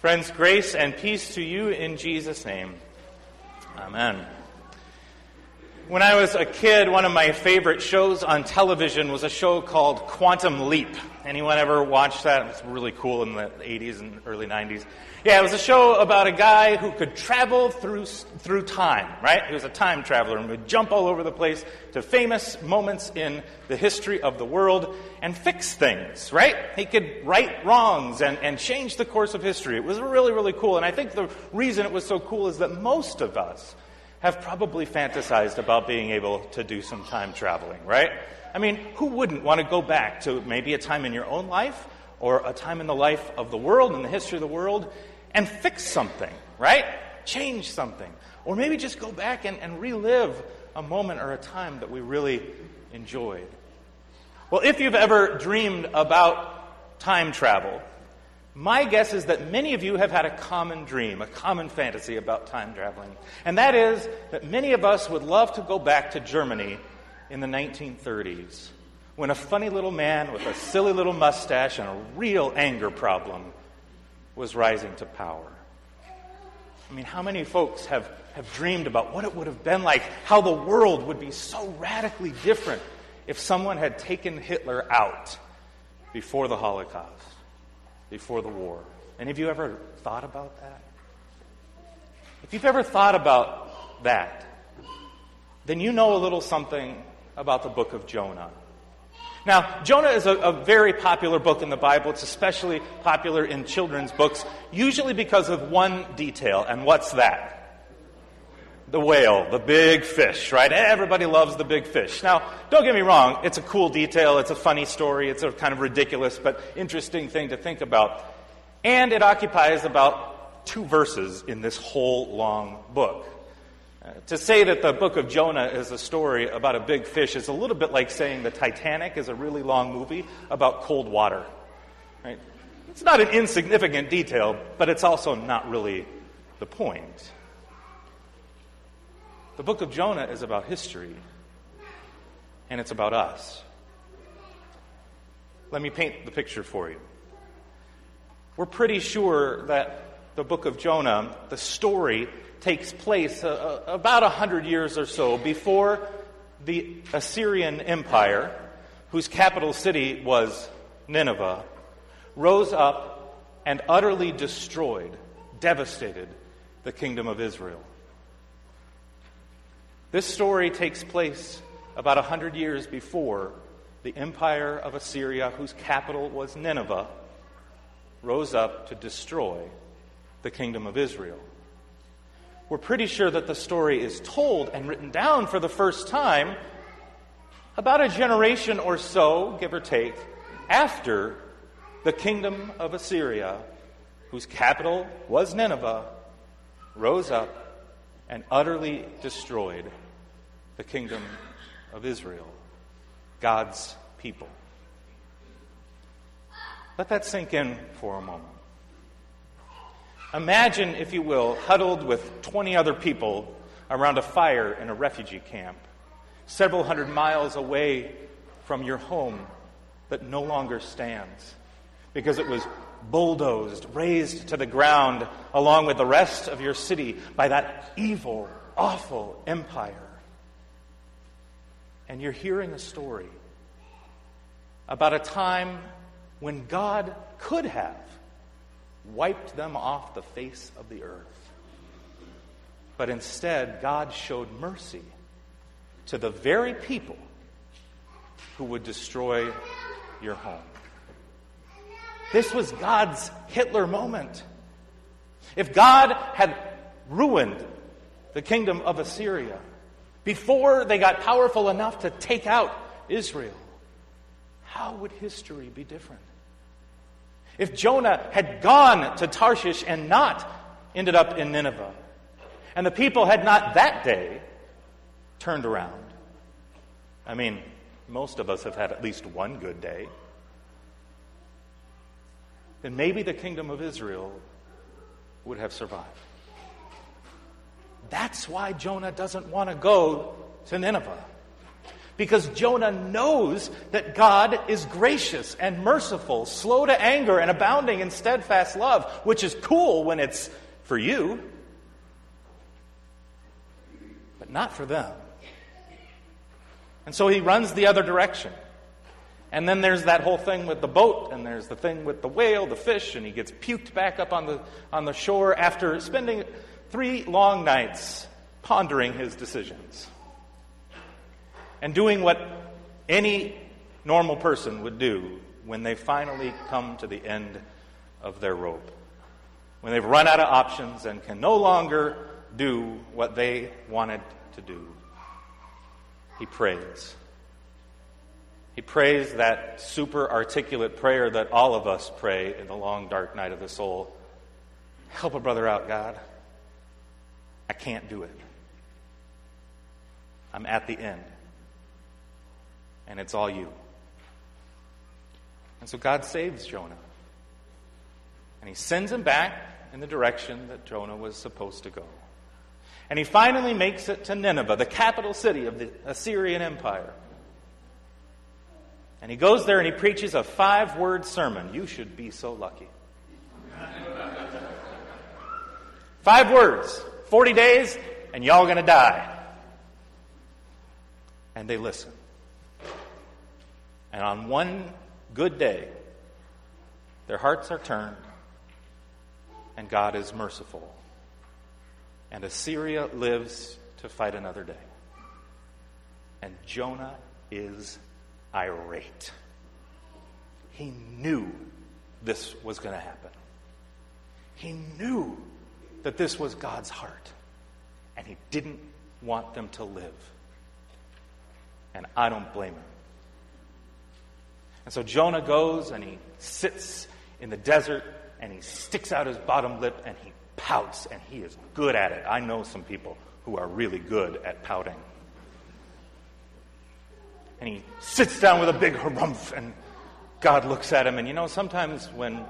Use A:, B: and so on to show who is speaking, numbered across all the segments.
A: Friends, grace and peace to you in Jesus' name. Amen. When I was a kid, one of my favorite shows on television was a show called Quantum Leap. Anyone ever watched that? It was really cool in the 80s and early 90s. Yeah, it was a show about a guy who could travel through, through time, right? He was a time traveler and would jump all over the place to famous moments in the history of the world and fix things, right? He could right wrongs and, and change the course of history. It was really, really cool. And I think the reason it was so cool is that most of us have probably fantasized about being able to do some time traveling, right? I mean, who wouldn't want to go back to maybe a time in your own life or a time in the life of the world, in the history of the world, and fix something, right? Change something. Or maybe just go back and, and relive a moment or a time that we really enjoyed. Well, if you've ever dreamed about time travel, my guess is that many of you have had a common dream, a common fantasy about time traveling. And that is that many of us would love to go back to Germany in the 1930s when a funny little man with a silly little mustache and a real anger problem was rising to power. I mean, how many folks have, have dreamed about what it would have been like, how the world would be so radically different if someone had taken Hitler out before the Holocaust? Before the war. Any of you ever thought about that? If you've ever thought about that, then you know a little something about the book of Jonah. Now, Jonah is a, a, very popular book in the Bible. It's especially popular in children's books, usually because of one detail, and what's that? The whale, the big fish, right? Everybody loves the big fish. Now, don't get me wrong, it's a cool detail, it's a funny story, it's a kind of ridiculous but interesting thing to think about. And it occupies about two verses in this whole long book. Uh, to say that the book of Jonah is a story about a big fish is a little bit like saying the Titanic is a really long movie about cold water. Right? It's not an insignificant detail, but it's also not really the point. The book of Jonah is about history, and it's about us. Let me paint the picture for you. We're pretty sure that the book of Jonah, the story, takes place uh, uh about 100 years or so before the Assyrian Empire, whose capital city was Nineveh, rose up and utterly destroyed, devastated the kingdom of Israel. This story takes place about 100 years before the empire of Assyria, whose capital was Nineveh, rose up to destroy the kingdom of Israel. We're pretty sure that the story is told and written down for the first time about a generation or so, give or take, after the kingdom of Assyria, whose capital was Nineveh, rose up and utterly destroyed the kingdom of Israel, God's people. Let that sink in for a moment. Imagine, if you will, huddled with 20 other people around a fire in a refugee camp, several hundred miles away from your home that no longer stands because it was bulldozed, razed to the ground, along with the rest of your city by that evil, awful empire. And you're hearing a story about a time when God could have wiped them off the face of the earth. But instead, God showed mercy to the very people who would destroy your home. This was God's Hitler moment. If God had ruined the kingdom of Assyria before they got powerful enough to take out Israel, how would history be different? If Jonah had gone to Tarshish and not ended up in Nineveh, and the people had not that day turned around, I mean, most of us have had at least one good day then maybe the kingdom of Israel would have survived. That's why Jonah doesn't want to go to Nineveh. Because Jonah knows that God is gracious and merciful, slow to anger, and abounding in steadfast love, which is cool when it's for you, but not for them. And so he runs the other direction. And then there's that whole thing with the boat, and there's the thing with the whale, the fish, and he gets puked back up on the, on the shore after spending three long nights pondering his decisions and doing what any normal person would do when they finally come to the end of their rope. When they've run out of options and can no longer do what they wanted to do. He prays. He prays that super articulate prayer that all of us pray in the long, dark night of the soul. Help a brother out, God. I can't do it. I'm at the end and it's all you. And so God saves Jonah. And he sends him back in the direction that Jonah was supposed to go. And he finally makes it to Nineveh, the capital city of the Assyrian Empire. And he goes there and he preaches a five word sermon. You should be so lucky. five words, 40 days, and y'all gonna die. And they listen. And on one good day, their hearts are turned, and God is merciful. And Assyria lives to fight another day. And Jonah is irate. He knew this was going to happen. He knew that this was God's heart. And he didn't want them to live. And I don't blame him. And so Jonah goes and he sits in the desert and he sticks out his bottom lip and he pouts and he is good at it. I know some people who are really good at pouting. And he sits down with a big harumph and God looks at him. And you know, sometimes when,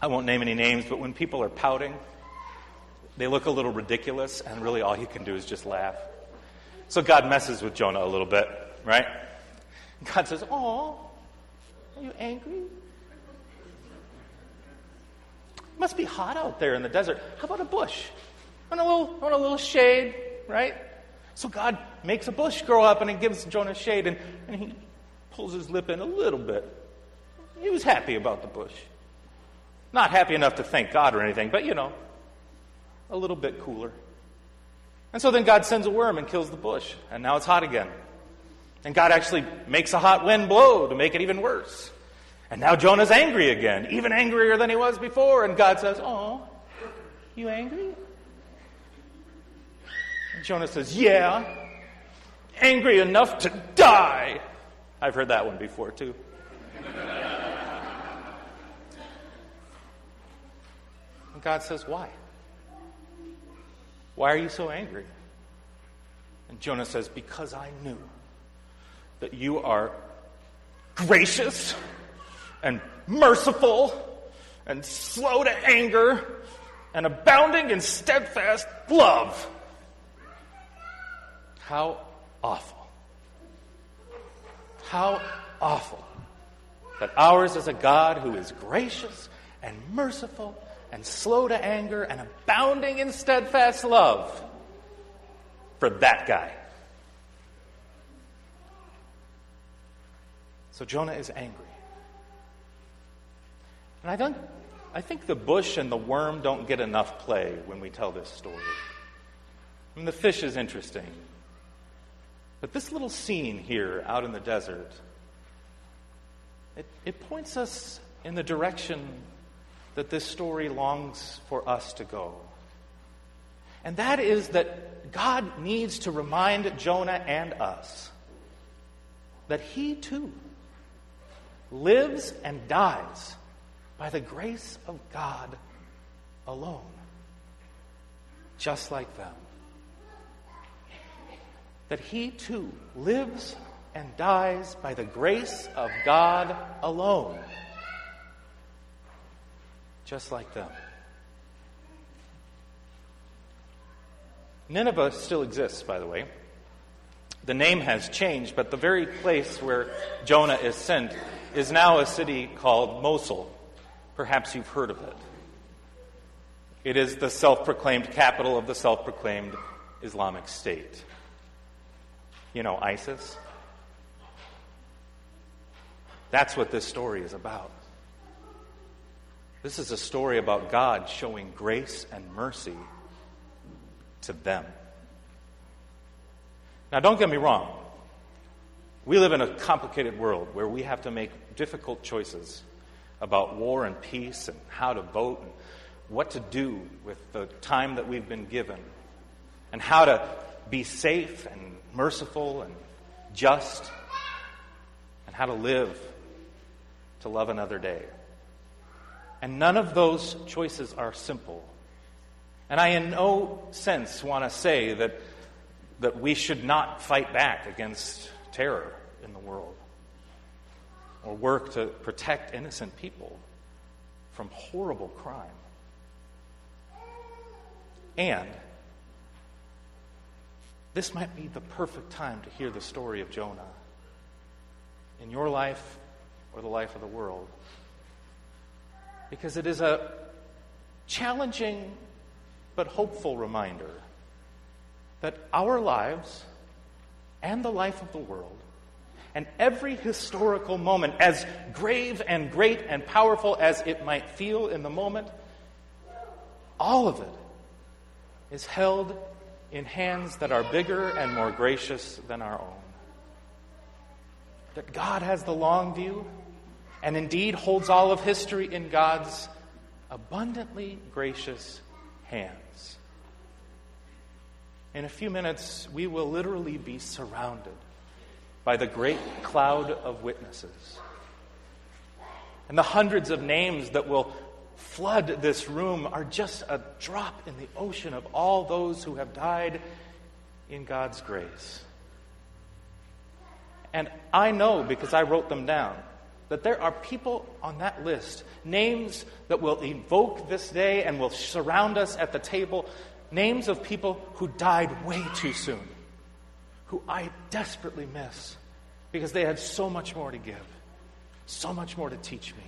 A: I won't name any names, but when people are pouting, they look a little ridiculous and really all you can do is just laugh. So God messes with Jonah a little bit, right? God says, Oh, are you angry? It must be hot out there in the desert. How about a bush? I Want a little, I want a little shade, right? So God makes a bush grow up and it gives Jonah shade and, and he pulls his lip in a little bit. He was happy about the bush. Not happy enough to thank God or anything, but you know, a little bit cooler. And so then God sends a worm and kills the bush, and now it's hot again. And God actually makes a hot wind blow to make it even worse. And now Jonah's angry again, even angrier than he was before. And God says, Oh, you angry? And Jonah says, Yeah, angry enough to die. I've heard that one before, too. and God says, Why? Why are you so angry? And Jonah says, Because I knew that you are gracious and merciful and slow to anger and abounding in steadfast love. How awful. How awful that ours is a God who is gracious and merciful and slow to anger and abounding in steadfast love for that guy. So Jonah is angry. And I think, I think the bush and the worm don't get enough play when we tell this story. I mean, the fish is interesting. But this little scene here out in the desert, it, it points us in the direction that this story longs for us to go. And that is that God needs to remind Jonah and us that he too lives and dies by the grace of God alone, just like them. That he too lives and dies by the grace of God alone, just like them. Nineveh still exists, by the way. The name has changed, but the very place where Jonah is sent is now a city called Mosul. Perhaps you've heard of it. It is the self proclaimed capital of the self proclaimed Islamic State. You know, ISIS? That's what this story is about. This is a story about God showing grace and mercy to them. Now, don't get me wrong. We live in a complicated world where we have to make difficult choices about war and peace and how to vote and what to do with the time that we've been given and how to be safe and merciful and just and how to live to love another day. And none of those choices are simple. And I, in no sense, want to say that, that we should not fight back against terror in the world or work to protect innocent people from horrible crime. And this might be the perfect time to hear the story of Jonah in your life or the life of the world. Because it is a challenging but hopeful reminder that our lives and the life of the world and every historical moment, as grave and great and powerful as it might feel in the moment, all of it is held in hands that are bigger and more gracious than our own. That God has the long view and indeed holds all of history in God's abundantly gracious hands. In a few minutes, we will literally be surrounded by the great cloud of witnesses. And the hundreds of names that will flood this room are just a drop in the ocean of all those who have died in God's grace. And I know because I wrote them down that there are people on that list, names that will evoke this day and will surround us at the table, names of people who died way too soon who I desperately miss because they had so much more to give, so much more to teach me.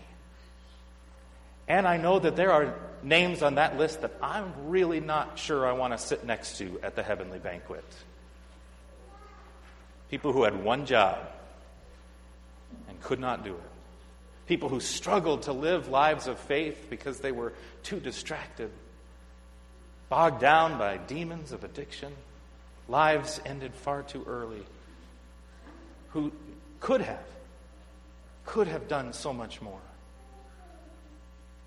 A: And I know that there are names on that list that I'm really not sure I want to sit next to at the heavenly banquet. People who had one job and could not do it. People who struggled to live lives of faith because they were too distracted, bogged down by demons of addiction lives ended far too early, who could have, could have done so much more.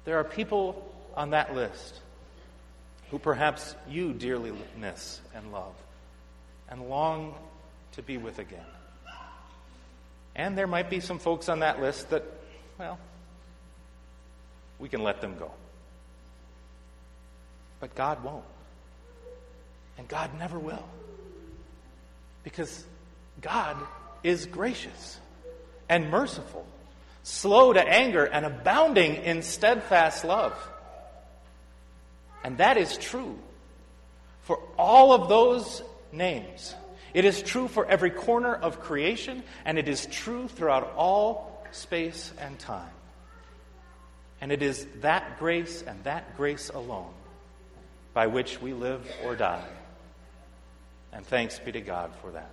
A: There are people on that list who perhaps you dearly miss and love and long to be with again. And there might be some folks on that list that, well, we can let them go. But God won't. And God never will. Because God is gracious and merciful, slow to anger, and abounding in steadfast love. And that is true for all of those names. It is true for every corner of creation, and it is true throughout all space and time. And it is that grace and that grace alone by which we live or die. And thanks be to God for that.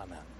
A: Amen.